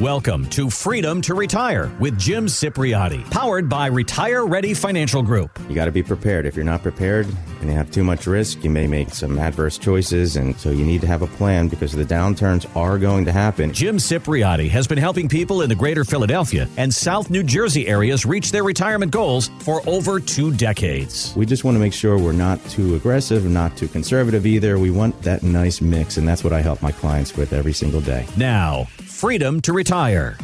Welcome to Freedom to Retire with Jim Cipriotti, powered by Retire Ready Financial Group. You got to be prepared. If you're not prepared and you have too much risk, you may make some adverse choices. And so you need to have a plan because the downturns are going to happen. Jim Cipriotti has been helping people in the greater Philadelphia and South New Jersey areas reach their retirement goals for over two decades. We just want to make sure we're not too aggressive, not too conservative either. We want that nice mix. And that's what I help my clients with every single day. Now, freedom to retire.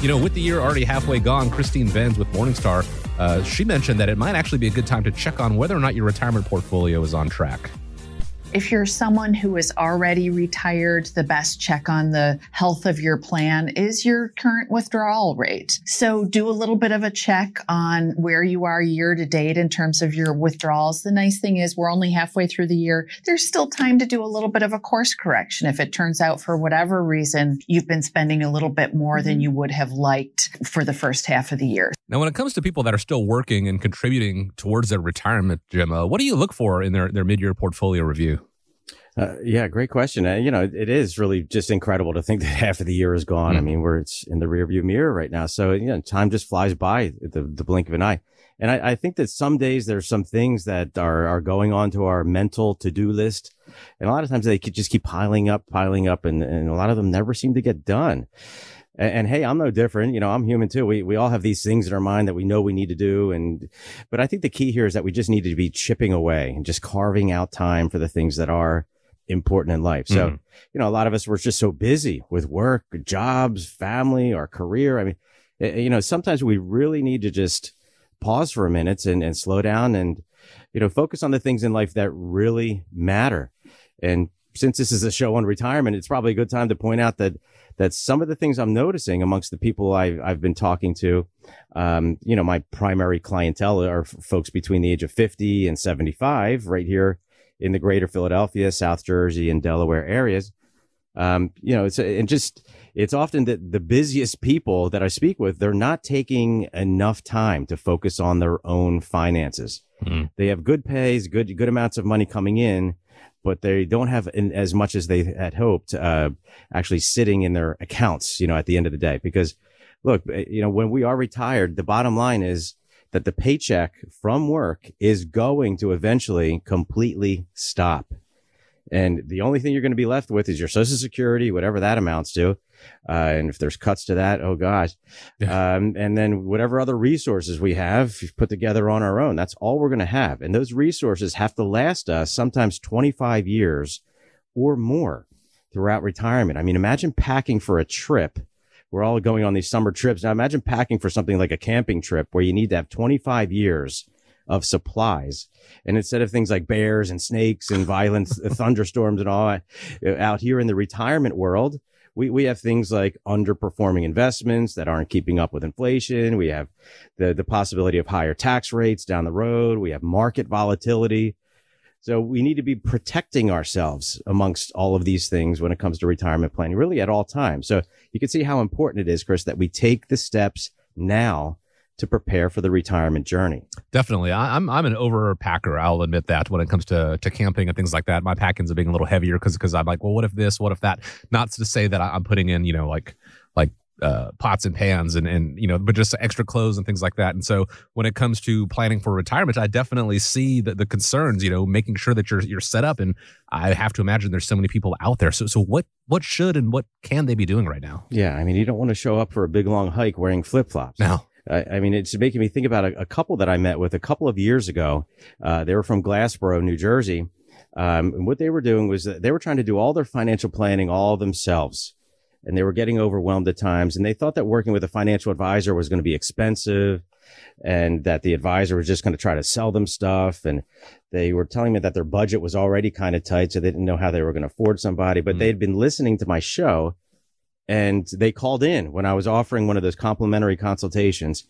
You know, with the year already halfway gone, Christine Benz with Morningstar, uh, she mentioned that it might actually be a good time to check on whether or not your retirement portfolio is on track. If you're someone who is already retired, the best check on the health of your plan is your current withdrawal rate. So do a little bit of a check on where you are year to date in terms of your withdrawals. The nice thing is we're only halfway through the year. There's still time to do a little bit of a course correction. If it turns out for whatever reason you've been spending a little bit more than you would have liked for the first half of the year. Now, when it comes to people that are still working and contributing towards their retirement, uh, what do you look for in their, their mid-year portfolio review? Uh, yeah, great question. Uh, you know, it is really just incredible to think that half of the year is gone. Mm. I mean, we're it's in the rearview mirror right now. So, you know, time just flies by the, the blink of an eye. And I, I, think that some days there's some things that are, are going on to our mental to-do list. And a lot of times they could just keep piling up, piling up, and, and a lot of them never seem to get done. And, and, hey, I'm no different. You know, I'm human too. We, we all have these things in our mind that we know we need to do. And, but I think the key here is that we just need to be chipping away and just carving out time for the things that are important in life. So, mm. you know, a lot of us were just so busy with work, jobs, family, our career. I mean, you know, sometimes we really need to just pause for a minute and, and slow down and, you know, focus on the things in life that really matter. And since this is a show on retirement, it's probably a good time to point out that that some of the things I'm noticing amongst the people I've, I've been talking to, um, you know, my primary clientele are folks between the age of 50 and 75 right here in the greater Philadelphia, South Jersey, and Delaware areas. Um, you know, it's and just it's often that the busiest people that I speak with, they're not taking enough time to focus on their own finances. Mm. They have good pays, good good amounts of money coming in, but they don't have in, as much as they had hoped uh, actually sitting in their accounts. You know, at the end of the day, because look, eh, you know, when we are retired, the bottom line is that the paycheck from work is going to eventually completely stop. And the only thing you're going to be left with is your social security, whatever that amounts to. Uh, and if there's cuts to that, oh gosh. Um, and then whatever other resources we have put together on our own, that's all we're going to have. And those resources have to last us sometimes 25 years or more throughout retirement. I mean, imagine packing for a trip we're all going on these summer trips. Now imagine packing for something like a camping trip where you need to have 25 years of supplies. And instead of things like bears and snakes and violent thunderstorms and all uh, out here in the retirement world, we, we have things like underperforming investments that aren't keeping up with inflation. We have the, the possibility of higher tax rates down the road. We have market volatility. So we need to be protecting ourselves amongst all of these things when it comes to retirement planning, really at all times. So you can see how important it is, Chris, that we take the steps now to prepare for the retirement journey. Definitely. I, am I'm an overpacker. I'll admit that when it comes to, to camping and things like that, my packings are being a little heavier because, because I'm like, well, what if this, what if that? Not to say that I'm putting in, you know, like uh, pots and pans and, and, you know, but just extra clothes and things like that. And so when it comes to planning for retirement, I definitely see the, the concerns, you know, making sure that you're, you're set up. And I have to imagine there's so many people out there. So, so what, what should and what can they be doing right now? Yeah. I mean, you don't want to show up for a big long hike wearing flip flops. No. I, I mean, it's making me think about a, a, couple that I met with a couple of years ago. Uh, they were from Glassboro, New Jersey. Um, and what they were doing was that they were trying to do all their financial planning all themselves and they were getting overwhelmed at times. And they thought that working with a financial advisor was going to be expensive and that the advisor was just going to try to sell them stuff. And they were telling me that their budget was already kind of tight. So they didn't know how they were going to afford somebody, but mm. they had been listening to my show and they called in when I was offering one of those complimentary consultations.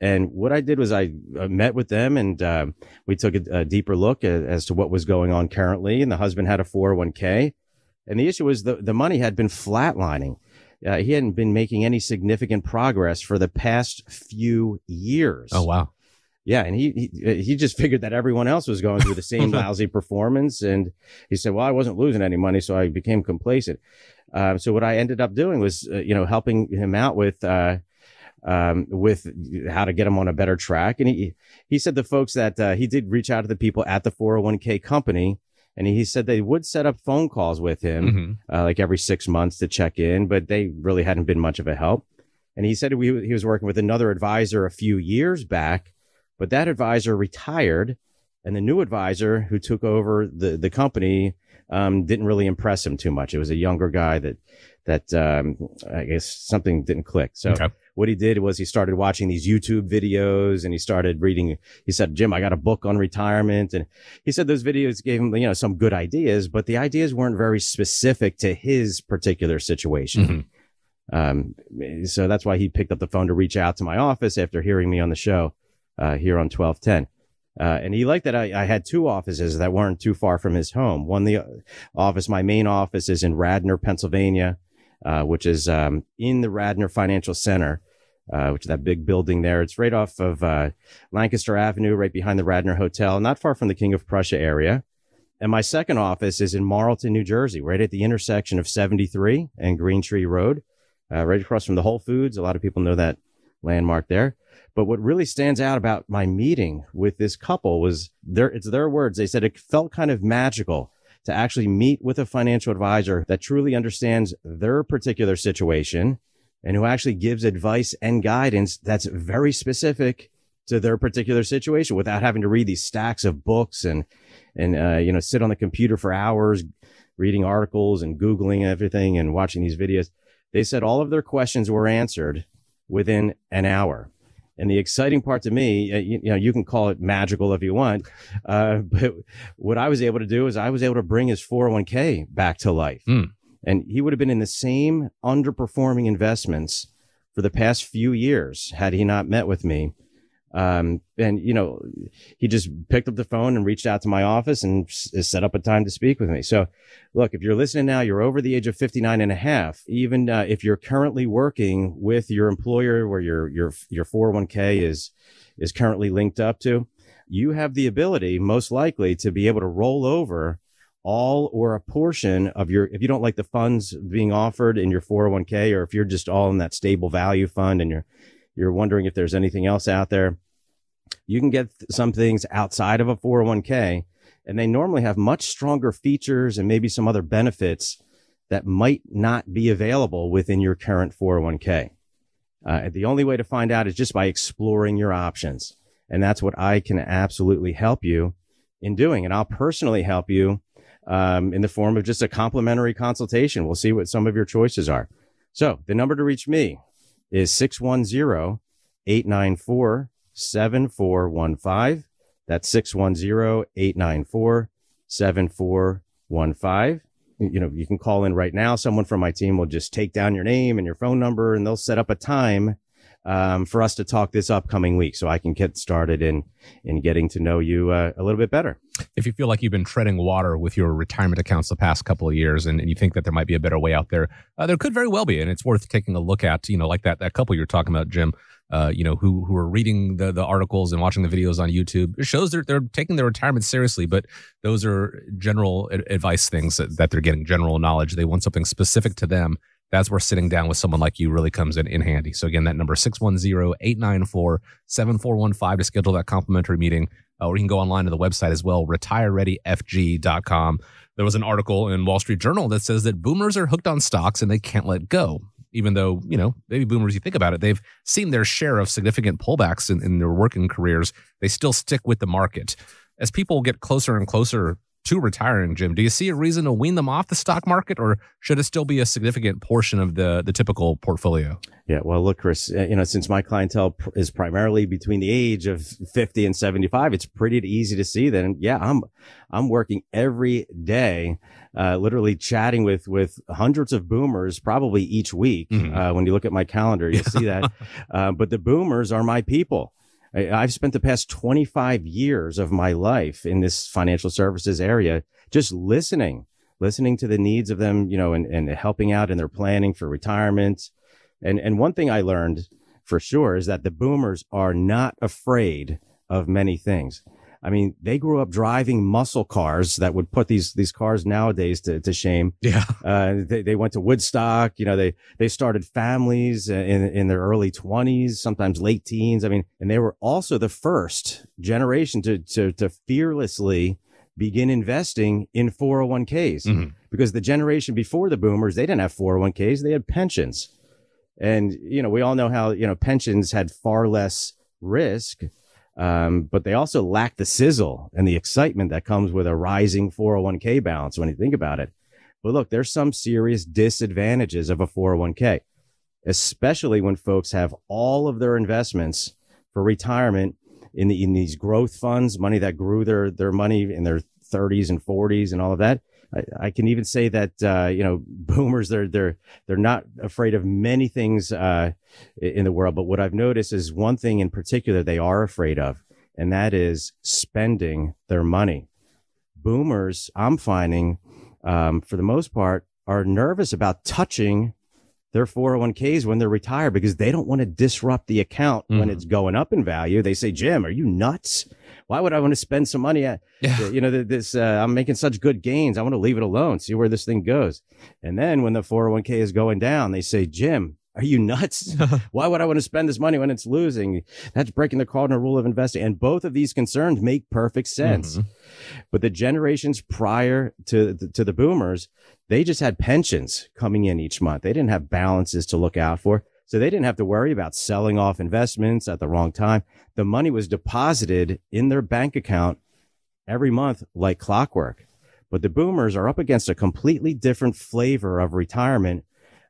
And what I did was I met with them and uh, we took a, a deeper look as to what was going on currently. And the husband had a 401k and the issue was the, the money had been flatlining. Uh, he hadn't been making any significant progress for the past few years. Oh, wow. Yeah. And he, he, he just figured that everyone else was going through the same lousy performance. And he said, well, I wasn't losing any money. So I became complacent. Um, so what I ended up doing was, uh, you know, helping him out with, uh, um, with how to get him on a better track. And he, he said the folks that, uh, he did reach out to the people at the 401k company and he said they would set up phone calls with him, Mm-hmm. uh, like every six months to check in, but they really hadn't been much of a help. And he said we, he was working with another advisor a few years back, but that advisor retired and the new advisor who took over the, the company, um, didn't really impress him too much. It was a younger guy that, that, um, I guess something didn't click. So Okay. what he did was he started watching these YouTube videos and he started reading. He said, Jim, I got a book on retirement. And he said those videos gave him, you know, some good ideas, but the ideas weren't very specific to his particular situation. Um, so that's why he picked up the phone to reach out to my office after hearing me on the show, uh, here on 1210. Uh, and he liked that I, I had two offices that weren't too far from his home. One, the uh, office, my main office is in Radnor, Pennsylvania, uh, which is, um, in the Radnor Financial Center, uh, which is that big building there. It's right off of, uh, Lancaster Avenue, right behind the Radnor Hotel, not far from the King of Prussia area. And my second office is in Marlton, New Jersey, right at the intersection of 73 and Green Tree Road, uh, right across from the Whole Foods. A lot of people know that landmark there. But what really stands out about my meeting with this couple was their, it's their words. They said it felt kind of magical to actually meet with a financial advisor that truly understands their particular situation and who actually gives advice and guidance that's very specific to their particular situation without having to read these stacks of books and, and, uh, you know, sit on the computer for hours reading articles and Googling everything and watching these videos. They said all of their questions were answered within an hour. And the exciting part to me, uh, you, you, know, you can call it magical if you want. Uh, but what I was able to do is I was able to bring his 401k back to life. Hmm. And he would have been in the same underperforming investments for the past few years had he not met with me. Um, and you know, he just picked up the phone and reached out to my office and s- set up a time to speak with me. So look, if you're listening now, you're over the age of 59 and a half. Even uh, if you're currently working with your employer where your, your, your 401k is, is currently linked up to, you have the ability most likely to be able to roll over all or a portion of your, if you don't like the funds being offered in your 401k, or if you're just all in that stable value fund and you're, you're wondering if there's anything else out there, you can get some things outside of a 401k and they normally have much stronger features and maybe some other benefits that might not be available within your current 401k. Uh, the only way to find out is just by exploring your options. And that's what I can absolutely help you in doing. And I'll personally help you um, in the form of just a complimentary consultation. We'll see what some of your choices are. So the number to reach me is 610 894 7415. That's 610 894 7415. You know, you can call in right now. Someone from my team will just take down your name and your phone number and they'll set up a time um, for us to talk this upcoming week so I can get started in, in getting to know you uh, a little bit better. If you feel like you've been treading water with your retirement accounts the past couple of years and, and you think that there might be a better way out there, uh, there could very well be. And it's worth taking a look at, you know, like that, that couple you're talking about, Jim, uh, you know, who, who are reading the, the articles and watching the videos on YouTube. It shows they're, they're taking their retirement seriously, but those are general ad- advice things that, that they're getting general knowledge. They want something specific to them that's where sitting down with someone like you really comes in, in handy. So again, that number 610-894-7415 to schedule that complimentary meeting. Uh, or you can go online to the website as well, retirereadyfg.com. There was an article in Wall Street Journal that says that boomers are hooked on stocks and they can't let go. Even though, you know, baby boomers, you think about it, they've seen their share of significant pullbacks in, in their working careers. They still stick with the market. As people get closer and closer to retiring, Jim, do you see a reason to wean them off the stock market, or should it still be a significant portion of the the typical portfolio? Yeah, well, look, Chris, uh, you know, since my clientele pr- is primarily between the age of 50 and 75, it's pretty easy to see that. And yeah, I'm, I'm working every day, uh, literally chatting with, with hundreds of boomers probably each week. Mhm. Uh, when you look at my calendar, you'll see that. Uh, but the boomers are my people. I, I've spent the past 25 years of my life in this financial services area, just listening, listening to the needs of them, you know, and, and helping out in their planning for retirement. And, and one thing I learned for sure is that the boomers are not afraid of many things. I mean, they grew up driving muscle cars that would put these these cars nowadays to, to shame. Yeah. Uh, they, they went to Woodstock. You know, they they started families in in their early twenties, sometimes late teens. I mean, and they were also the first generation to to to fearlessly begin investing in 401ks Mhm. because the generation before the boomers they didn't have 401ks they had pensions and you know we all know how you know pensions had far less risk um, but they also lack the sizzle and the excitement that comes with a rising 401k balance when you think about it but look there's some serious disadvantages of a 401k especially when folks have all of their investments for retirement in the in these growth funds, money that grew their their money in their 30s and 40s and all of that. I, I can even say that uh, you know boomers they're they're they're not afraid of many things uh, in the world, but what I've noticed is one thing in particular they are afraid of, and that is spending their money. Boomers, I'm finding, um, for the most part, are nervous about touching their 401ks when they're retired because they don't want to disrupt the account when Mhm. it's going up in value. They say, Jim, are you nuts? Why would I want to spend some money at, Yeah. you know, this, uh, I'm making such good gains. I want to leave it alone, see where this thing goes. And then when the 401k is going down, they say, Jim, are you nuts? Why would I want to spend this money when it's losing? That's breaking the cardinal rule of investing. And both of these concerns make perfect sense. Mhm. But the generations prior to to the boomers, they just had pensions coming in each month. They didn't have balances to look out for. So they didn't have to worry about selling off investments at the wrong time. The money was deposited in their bank account every month like clockwork. But the boomers are up against a completely different flavor of retirement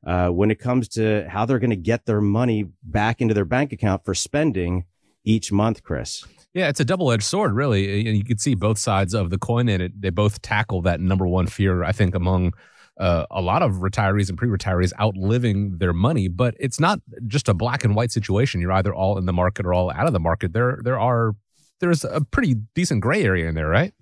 uh, when it comes to how they're going to get their money back into their bank account for spending each month, Chris. Yeah, it's a double edged sword, really. And you can see both sides of the coin in it. They both tackle that number one fear, I think, among uh, a lot of retirees and pre retirees outliving their money. But it's not just a black and white situation. You're either all in the market or all out of the market. There, there are, there's a pretty decent gray area in there, right?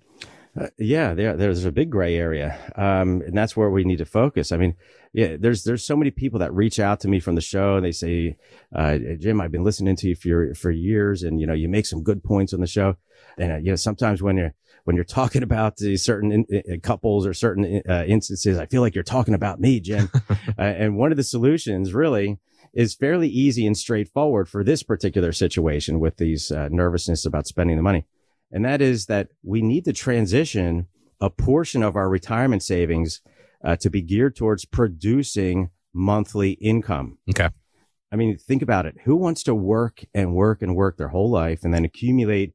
Uh, yeah, there, there's a big gray area, um, and that's where we need to focus. I mean, yeah, there's there's so many people that reach out to me from the show, and they say, uh, "Jim, I've been listening to you for for years, and you know, you make some good points on the show." And uh, you know, sometimes when you're when you're talking about these certain in, in- couples or certain uh, instances, I feel like you're talking about me, Jim. uh, and one of the solutions, really, is fairly easy and straightforward for this particular situation with these uh, nervousness about spending the money and that is that we need to transition a portion of our retirement savings uh, to be geared towards producing monthly income. Okay. I mean, think about it. Who wants to work and work and work their whole life and then accumulate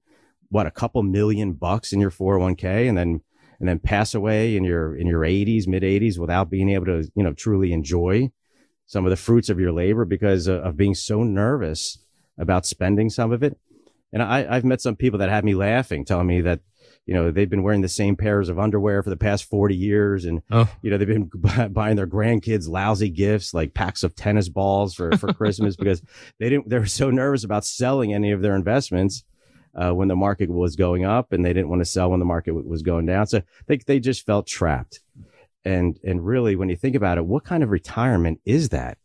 what a couple million bucks in your 401k and then and then pass away in your in your 80s, mid 80s without being able to, you know, truly enjoy some of the fruits of your labor because of, of being so nervous about spending some of it. And I, I've met some people that had me laughing, telling me that, you know, they've been wearing the same pairs of underwear for the past 40 years. And, Oh. you know, they've been bu- buying their grandkids lousy gifts like packs of tennis balls for, for Christmas because they didn't, they were so nervous about selling any of their investments. Uh, when the market was going up and they didn't want to sell when the market w- was going down. So they, they just felt trapped. And, and really, when you think about it, what kind of retirement is that?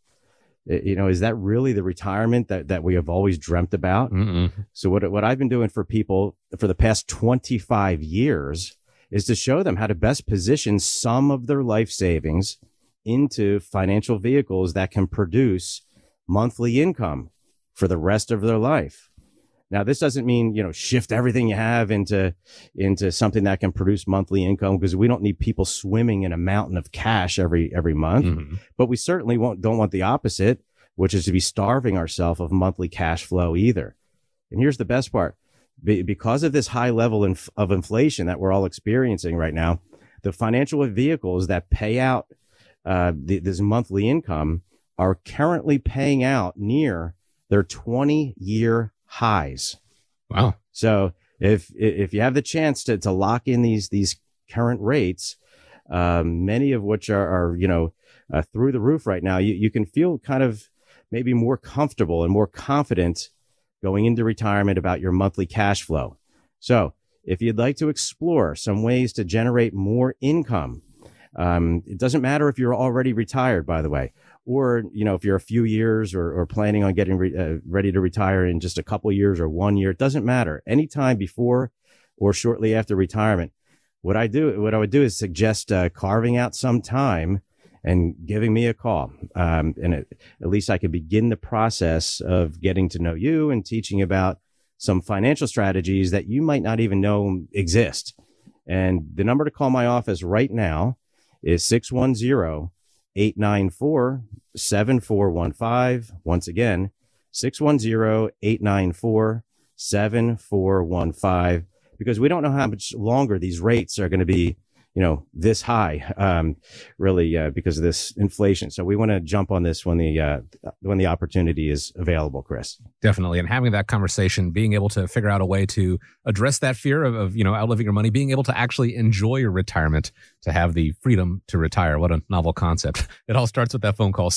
You know, is that really the retirement that, that we have always dreamt about? Mm-mm. So what what I've been doing for people for the past 25 years is to show them how to best position some of their life savings into financial vehicles that can produce monthly income for the rest of their life. Now, this doesn't mean, you know, shift everything you have into, into something that can produce monthly income because we don't need people swimming in a mountain of cash every, every month Mhm. but we certainly won't, don't want the opposite, which is to be starving ourselves of monthly cash flow either. And here's the best part. Be- because of this high level inf- of inflation that we're all experiencing right now, the financial vehicles that pay out uh, the, this monthly income are currently paying out near their 20 year highs. Wow. So if if you have the chance to to lock in these these current rates, um, many of which are, are you know uh, through the roof right now, you you can feel kind of maybe more comfortable and more confident going into retirement about your monthly cash flow. So if you'd like to explore some ways to generate more income, um, it doesn't matter if you're already retired, by the way, or you know if you're a few years or, or planning on getting re- uh, ready to retire in just a couple years or one year. It doesn't matter. Anytime before or shortly after retirement, what I do, what I would do is suggest uh, carving out some time and giving me a call. Um, and it, at least I could begin the process of getting to know you and teaching about some financial strategies that you might not even know exist. And the number to call my office right now is 610 894 7415. Once again, 610 894 7415 because we don't know how much longer these rates are going to be you know, this high, um, really, uh, because of this inflation. So we want to jump on this when the, uh, when the opportunity is available, Chris. Definitely. And having that conversation, being able to figure out a way to address that fear of, of, you know, outliving your money, being able to actually enjoy your retirement, to have the freedom to retire. What a novel concept. It all starts with that phone call,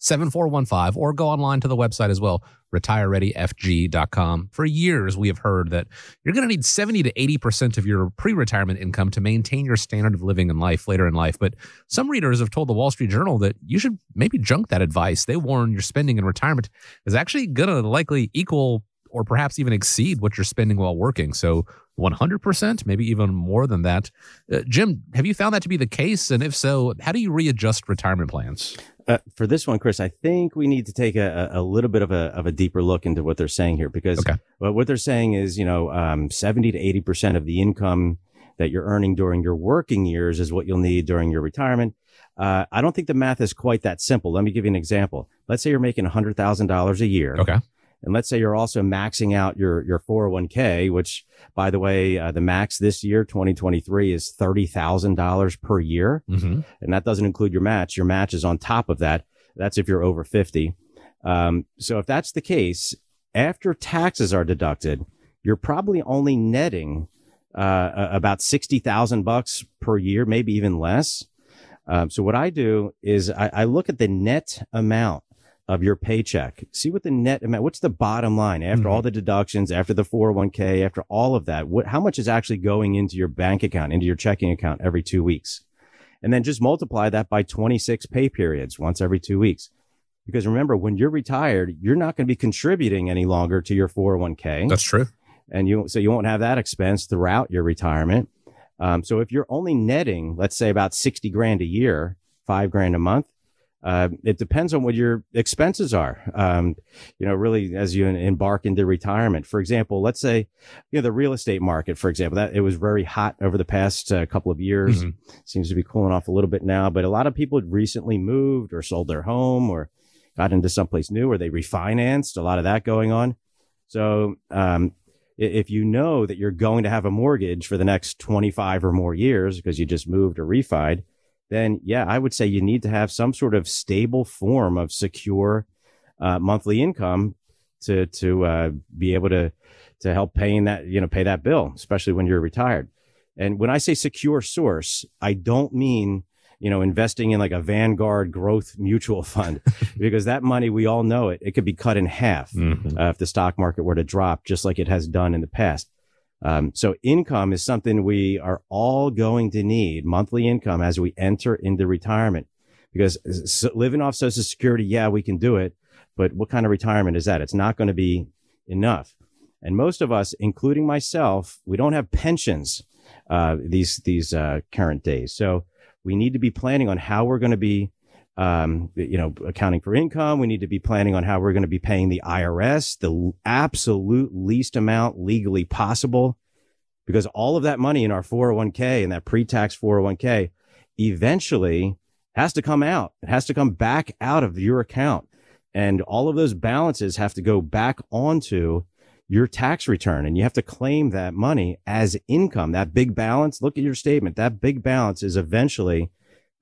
610-894-7415, or go online to the website as well, retirereadyfg.com. For years, we have heard that you're going to need 70 to 80% of your pre-retirement income to maintain your standard of living in life later in life. But some readers have told the Wall Street Journal that you should maybe junk that advice. They warn your spending in retirement is actually going to likely equal or perhaps even exceed what you're spending while working. So 100%, maybe even more than that. Uh, Jim, have you found that to be the case? And if so, how do you readjust retirement plans? Uh, for this one, Chris, I think we need to take a, a little bit of a, of a deeper look into what they're saying here because okay. what they're saying is, you know, um, 70 to 80% of the income that you're earning during your working years is what you'll need during your retirement. Uh, I don't think the math is quite that simple. Let me give you an example. Let's say you're making $100,000 a year. Okay. And let's say you're also maxing out your, your 401k, which by the way, uh, the max this year, 2023 is $30,000 per year. Mm-hmm. And that doesn't include your match. Your match is on top of that. That's if you're over 50. Um, so if that's the case, after taxes are deducted, you're probably only netting, uh, about 60,000 bucks per year, maybe even less. Um, so what I do is I, I look at the net amount of your paycheck. See what the net amount, what's the bottom line after mm-hmm. all the deductions, after the 401k, after all of that? What, how much is actually going into your bank account, into your checking account every two weeks? And then just multiply that by 26 pay periods once every two weeks. Because remember, when you're retired, you're not going to be contributing any longer to your 401k. That's true. And you, so you won't have that expense throughout your retirement. Um, so if you're only netting, let's say about 60 grand a year, five grand a month, uh, it depends on what your expenses are. Um, you know, really as you embark into retirement. For example, let's say, you know, the real estate market, for example, that it was very hot over the past uh, couple of years. Mm-hmm. Seems to be cooling off a little bit now, but a lot of people had recently moved or sold their home or got into someplace new or they refinanced. A lot of that going on. So, um, if you know that you're going to have a mortgage for the next 25 or more years because you just moved or refied, then yeah, I would say you need to have some sort of stable form of secure uh, monthly income to to uh, be able to to help paying that you know pay that bill, especially when you're retired. And when I say secure source, I don't mean you know investing in like a Vanguard growth mutual fund because that money we all know it it could be cut in half mm-hmm. uh, if the stock market were to drop just like it has done in the past. Um, so income is something we are all going to need monthly income as we enter into retirement because living off social security, yeah, we can do it. But what kind of retirement is that? It's not going to be enough. And most of us, including myself, we don't have pensions, uh, these, these, uh, current days. So we need to be planning on how we're going to be um, you know, accounting for income. We need to be planning on how we're going to be paying the IRS the absolute least amount legally possible because all of that money in our 401k and that pre-tax 401k eventually has to come out. It has to come back out of your account and all of those balances have to go back onto your tax return and you have to claim that money as income. That big balance, look at your statement. That big balance is eventually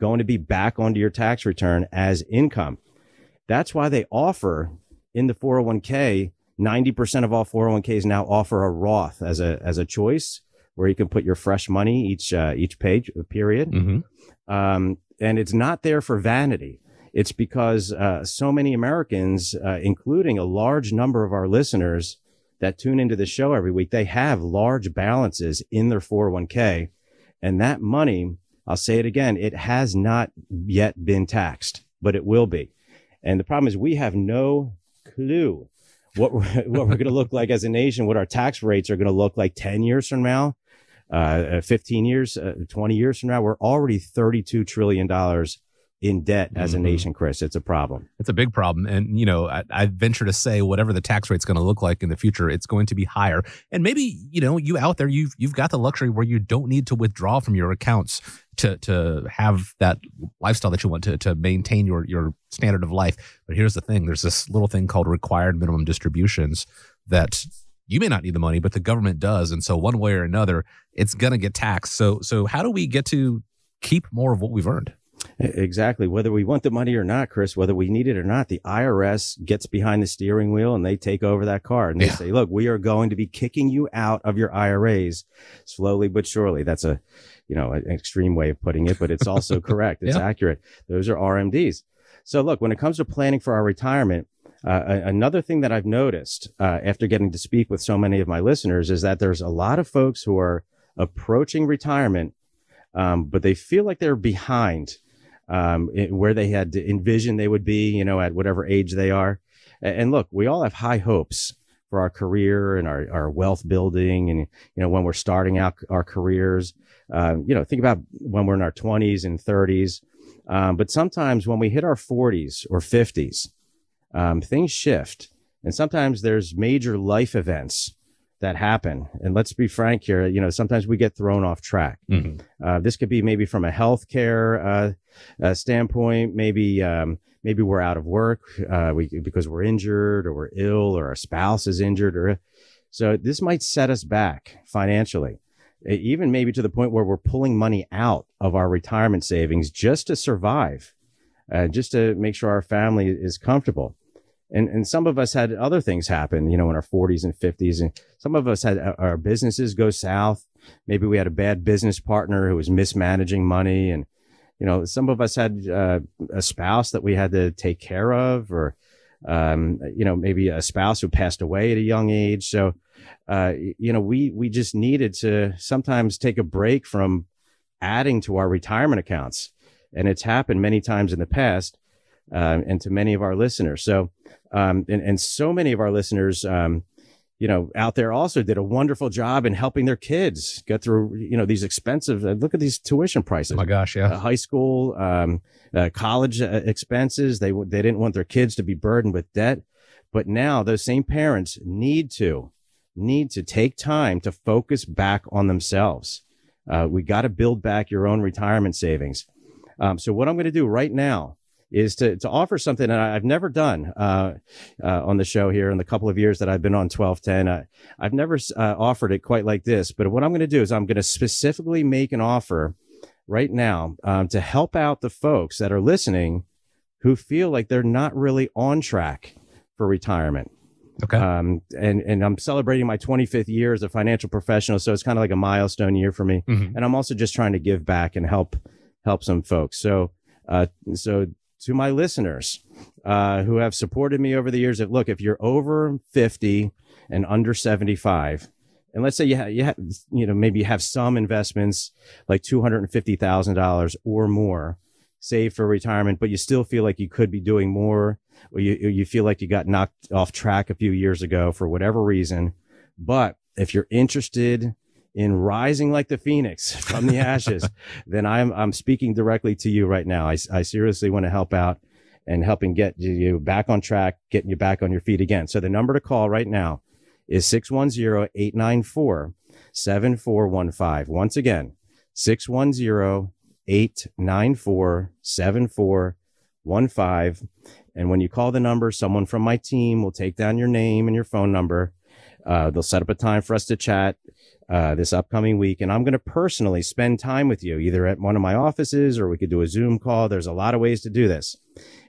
going to be back onto your tax return as income. That's why they offer in the 401k, 90% of all 401ks now offer a Roth as a, as a choice where you can put your fresh money each, uh, each page uh, period. Mm-hmm. Um, and it's not there for vanity. It's because, uh, so many Americans, uh, including a large number of our listeners that tune into the show every week, they have large balances in their 401k and that money I'll say it again. It has not yet been taxed, but it will be. And the problem is we have no clue what we're, what we're going to look like as a nation, what our tax rates are going to look like 10 years from now, uh, uh 15 years, uh, 20 years from now, we're already $32 trillion in debt as a Mhm. nation, Chris. It's a problem. It's a big problem. And, you know, I, I venture to say whatever the tax rate's going to look like in the future, it's going to be higher. And maybe, you know, you out there, you've, you've got the luxury where you don't need to withdraw from your accounts to, to have that lifestyle that you want to, to maintain your, your standard of life. But here's the thing. There's this little thing called required minimum distributions that you may not need the money, but the government does. And so one way or another, it's going to get taxed. So, so how do we get to keep more of what we've earned? Exactly. Whether we want the money or not, Chris, whether we need it or not, the IRS gets behind the steering wheel and they take over that car and they Yeah. say, look, we are going to be kicking you out of your IRAs slowly but surely. That's a, you know, an extreme way of putting it, but it's also correct. It's Yeah. accurate. Those are RMDs. So look, when it comes to planning for our retirement, uh, another thing that I've noticed uh, after getting to speak with so many of my listeners is that there's a lot of folks who are approaching retirement, um, but they feel like they're behind um, where they had envisioned they would be, you know, at whatever age they are. And look, we all have high hopes for our career and our, our wealth building. And, you know, when we're starting out our careers, um, you know, think about when we're in our 20s and 30s. Um, but sometimes when we hit our 40s or 50s, um, things shift. And sometimes there's major life events that happen. And let's be frank here, you know, sometimes we get thrown off track. Uh, this could be maybe from a healthcare uh, uh, standpoint. Maybe um, maybe we're out of work uh, we, because we're injured or we're ill or our spouse is injured. Or so this might set us back financially, even maybe to the point where we're pulling money out of our retirement savings just to survive, uh, just to make sure our family is comfortable. And, and some of us had other things happen, you know, in our 40s and 50s. And some of us had uh, our businesses go south maybe we had a bad business partner who was mismanaging money and you know some of us had uh, a spouse that we had to take care of or um, you know maybe a spouse who passed away at a young age so uh, you know we we just needed to sometimes take a break from adding to our retirement accounts and it's happened many times in the past um, and to many of our listeners so um, and, and so many of our listeners um, you know, out there also did a wonderful job in helping their kids get through, you know, these expensive, uh, look at these tuition prices. Oh my gosh. Uh, Yeah. high school, um, uh, college uh, expenses. They, they didn't want their kids to be burdened with debt. But now those same parents need to, need to take time to focus back on themselves. Uh, we got to build back your own retirement savings. Um, so what I'm going to do right now is to, to offer something that I- I've never done uh, uh, on the show here in the couple of years that I've been on 1210. Uh, I've never uh, offered it quite like this, but what I'm going to do is I'm going to specifically make an offer right now um, to help out the folks that are listening who feel like they're not really on track for retirement. Okay. Um, and, and I'm celebrating my 25th year as a financial professional. So it's kind of like a milestone year for me Mhm. and I'm also just trying to give back and help help some folks. So, uh, so to my listeners uh, who have supported me over the years, if look, if you're over 50 and under 75, and let's say you have, you have, you know, maybe you have some investments like two hundred and fifty thousand dollars or more saved for retirement, but you still feel like you could be doing more, or you you feel like you got knocked off track a few years ago for whatever reason. But if you're interested in rising like the phoenix from the ashes, then I'm I'm speaking directly to you right now. I, I seriously want to help out and helping get you back on track, getting you back on your feet again. So the number to call right now is 610-894-7415. Once again, 610-894-7415. And when you call the number, someone from my team will take down your name and your phone number. Uh, they'll set up a time for us to chat uh, this upcoming week. And I'm going to personally spend time with you either at one of my offices or we could do a Zoom call. There's a lot of ways to do this.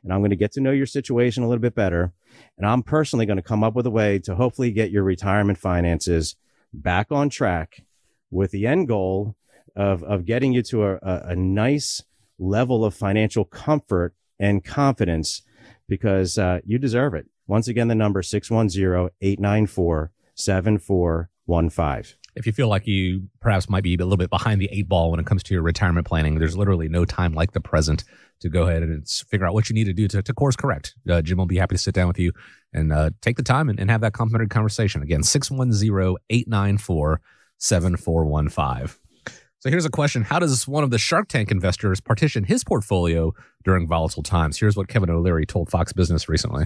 And I'm going to get to know your situation a little bit better. And I'm personally going to come up with a way to hopefully get your retirement finances back on track with the end goal of, of getting you to a, a, nice level of financial comfort and confidence because uh, you deserve it. Once again, the number 610 894 7415. if you feel like you perhaps might be a little bit behind the eight ball when it comes to your retirement planning, there's literally no time like the present to go ahead and figure out what you need to do to, to course correct. Uh, Jim will be happy to sit down with you and uh, take the time and, and have that complimentary conversation. Again, 610 894 7415. So here's a question How does one of the Shark Tank investors partition his portfolio during volatile times? Here's what Kevin O'Leary told Fox Business recently.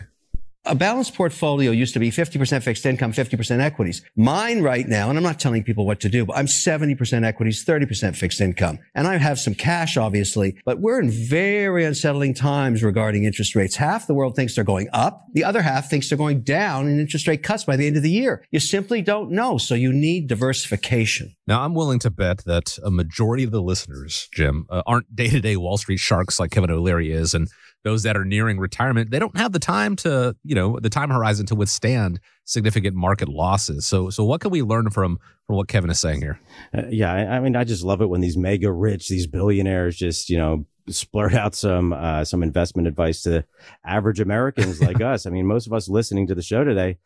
A balanced portfolio used to be 50% fixed income, 50% equities. Mine right now, and I'm not telling people what to do, but I'm 70% equities, 30% fixed income. And I have some cash, obviously, but we're in very unsettling times regarding interest rates. Half the world thinks they're going up. The other half thinks they're going down in interest rate cuts by the end of the year. You simply don't know. So you need diversification. Now, I'm willing to bet that a majority of the listeners, Jim, uh, aren't day to day Wall Street sharks like Kevin O'Leary is. And those that are nearing retirement, they don't have the time to, you know, the time horizon to withstand significant market losses. So, so what can we learn from from what Kevin is saying here? Uh, yeah, I, I mean, I just love it when these mega rich, these billionaires, just you know, splurt out some uh, some investment advice to average Americans like us. I mean, most of us listening to the show today,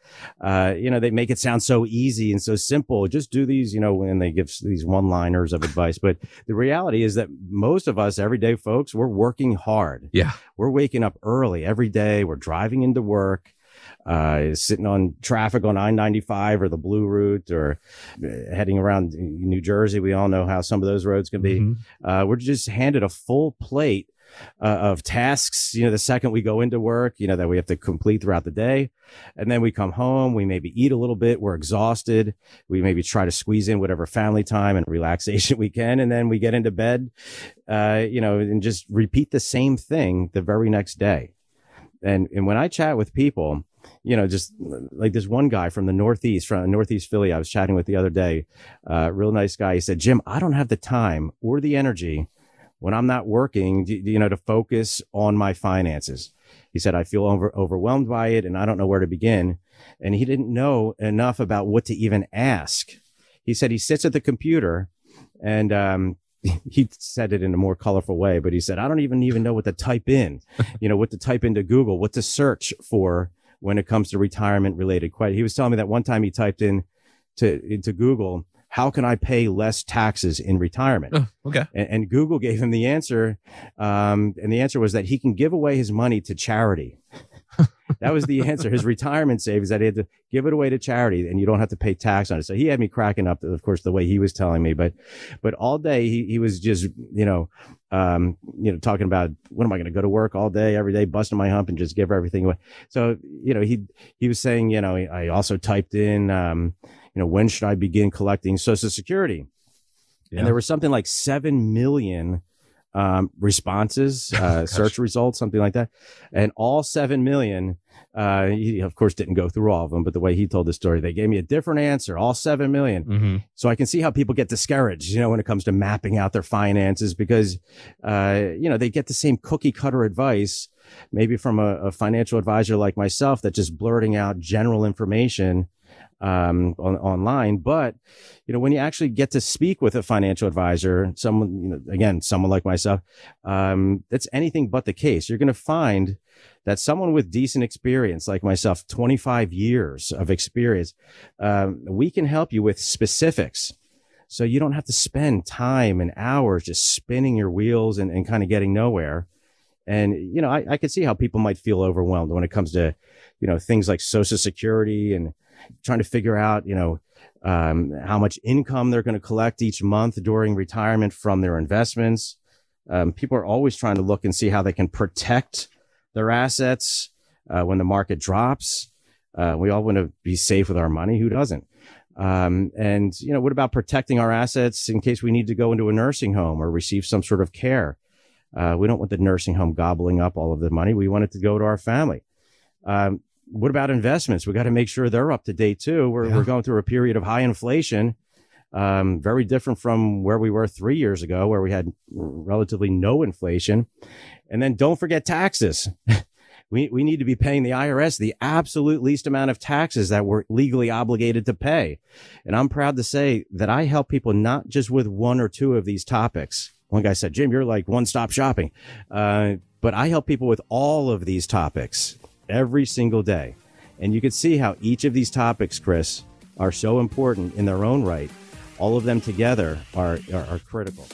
uh, you know, they make it sound so easy and so simple. Just do these, you know, when they give these one liners of advice. But the reality is that most of us, everyday folks, we're working hard. Yeah, we're waking up early every day. We're driving into work uh, sitting on traffic on I-95 or the Blue Route or uh, heading around New Jersey. We all know how some of those roads can be. Mm-hmm. Uh, we're just handed a full plate uh, of tasks, you know, the second we go into work, you know, that we have to complete throughout the day. And then we come home, we maybe eat a little bit, we're exhausted. We maybe try to squeeze in whatever family time and relaxation we can. And then we get into bed, uh, you know, and just repeat the same thing the very next day. And, and when I chat with people, you know, just like this one guy from the Northeast, from Northeast Philly, I was chatting with the other day, uh, real nice guy. He said, Jim, I don't have the time or the energy when I'm not working, you know, to focus on my finances. He said, I feel over, overwhelmed by it and I don't know where to begin. And he didn't know enough about what to even ask. He said he sits at the computer and, um, he said it in a more colorful way, but he said, I don't even even know what to type in, you know, what to type into Google, what to search for when it comes to retirement related questions. He was telling me that one time he typed in to into Google, how can I pay less taxes in retirement? Oh, okay. And, and, Google gave him the answer. Um, and the answer was that he can give away his money to charity. That was the answer. His retirement savings that he had to give it away to charity and you don't have to pay tax on it. So he had me cracking up, of course, the way he was telling me, but, but all day he, he was just, you know, um, you know, talking about when am I going to go to work all day, every day, busting my hump and just give everything away. So, you know, he, he was saying, you know, I also typed in, um, you know, when should I begin collecting social security? Yeah. And there was something like 7 million um, responses, uh, search results, something like that. And all 7 million, uh, he of course didn't go through all of them, but the way he told the story, they gave me a different answer, all 7 million. Mm-hmm. So I can see how people get discouraged, you know, when it comes to mapping out their finances because, uh, you know, they get the same cookie cutter advice, maybe from a, a financial advisor like myself that just blurting out general information um, on, online. But, you know, when you actually get to speak with a financial advisor, someone, you know, again, someone like myself, um, that's anything but the case. You're going to find that someone with decent experience, like myself, 25 years of experience, um, we can help you with specifics. So you don't have to spend time and hours just spinning your wheels and, and kind of getting nowhere. And, you know, I, I could see how people might feel overwhelmed when it comes to, you know, things like social security and, trying to figure out, you know, um, how much income they're going to collect each month during retirement from their investments. Um, people are always trying to look and see how they can protect their assets uh, when the market drops. Uh, we all want to be safe with our money. Who doesn't? Um, and you know, what about protecting our assets in case we need to go into a nursing home or receive some sort of care? Uh, we don't want the nursing home gobbling up all of the money. We want it to go to our family. Um, what about investments? We got to make sure they're up to date too. We're, yeah. we're going through a period of high inflation, um, very different from where we were three years ago, where we had relatively no inflation. And then don't forget taxes. we, we need to be paying the IRS the absolute least amount of taxes that we're legally obligated to pay. And I'm proud to say that I help people not just with one or two of these topics. One guy said, Jim, you're like one stop shopping. Uh, but I help people with all of these topics every single day. And you can see how each of these topics, Chris, are so important in their own right. all of them together are, are, are critical.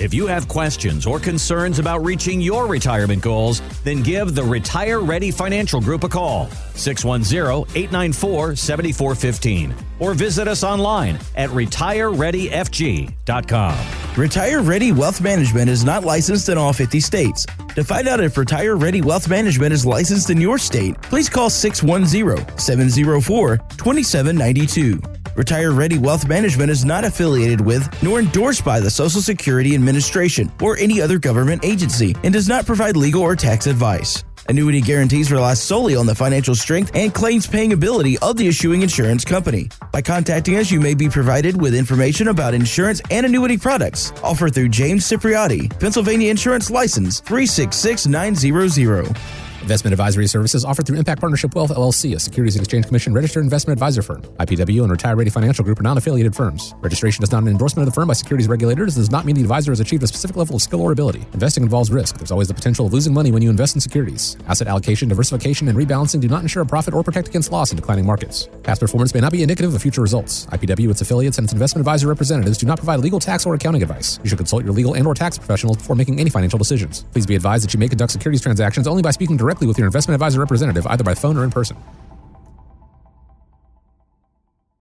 If you have questions or concerns about reaching your retirement goals, then give the Retire Ready Financial Group a call, 610-894-7415, or visit us online at retirereadyfg.com. Retire Ready Wealth Management is not licensed in all 50 states. To find out if Retire Ready Wealth Management is licensed in your state, please call 610-704-2792. Retire Ready Wealth Management is not affiliated with nor endorsed by the Social Security Administration or any other government agency and does not provide legal or tax advice. Annuity guarantees rely solely on the financial strength and claims paying ability of the issuing insurance company. By contacting us, you may be provided with information about insurance and annuity products offered through James Cipriotti, Pennsylvania Insurance License 366900. Investment advisory services offered through Impact Partnership Wealth LLC, a Securities and Exchange Commission registered investment advisor firm. IPW and Retire Ready Financial Group are non-affiliated firms. Registration is not an endorsement of the firm by securities regulators. It does not mean the advisor has achieved a specific level of skill or ability. Investing involves risk. There's always the potential of losing money when you invest in securities. Asset allocation, diversification, and rebalancing do not ensure a profit or protect against loss in declining markets. Past performance may not be indicative of future results. IPW, its affiliates, and its investment advisor representatives do not provide legal tax or accounting advice. You should consult your legal and or tax professionals before making any financial decisions. Please be advised that you may conduct securities transactions only by speaking directly with your investment advisor representative either by phone or in person.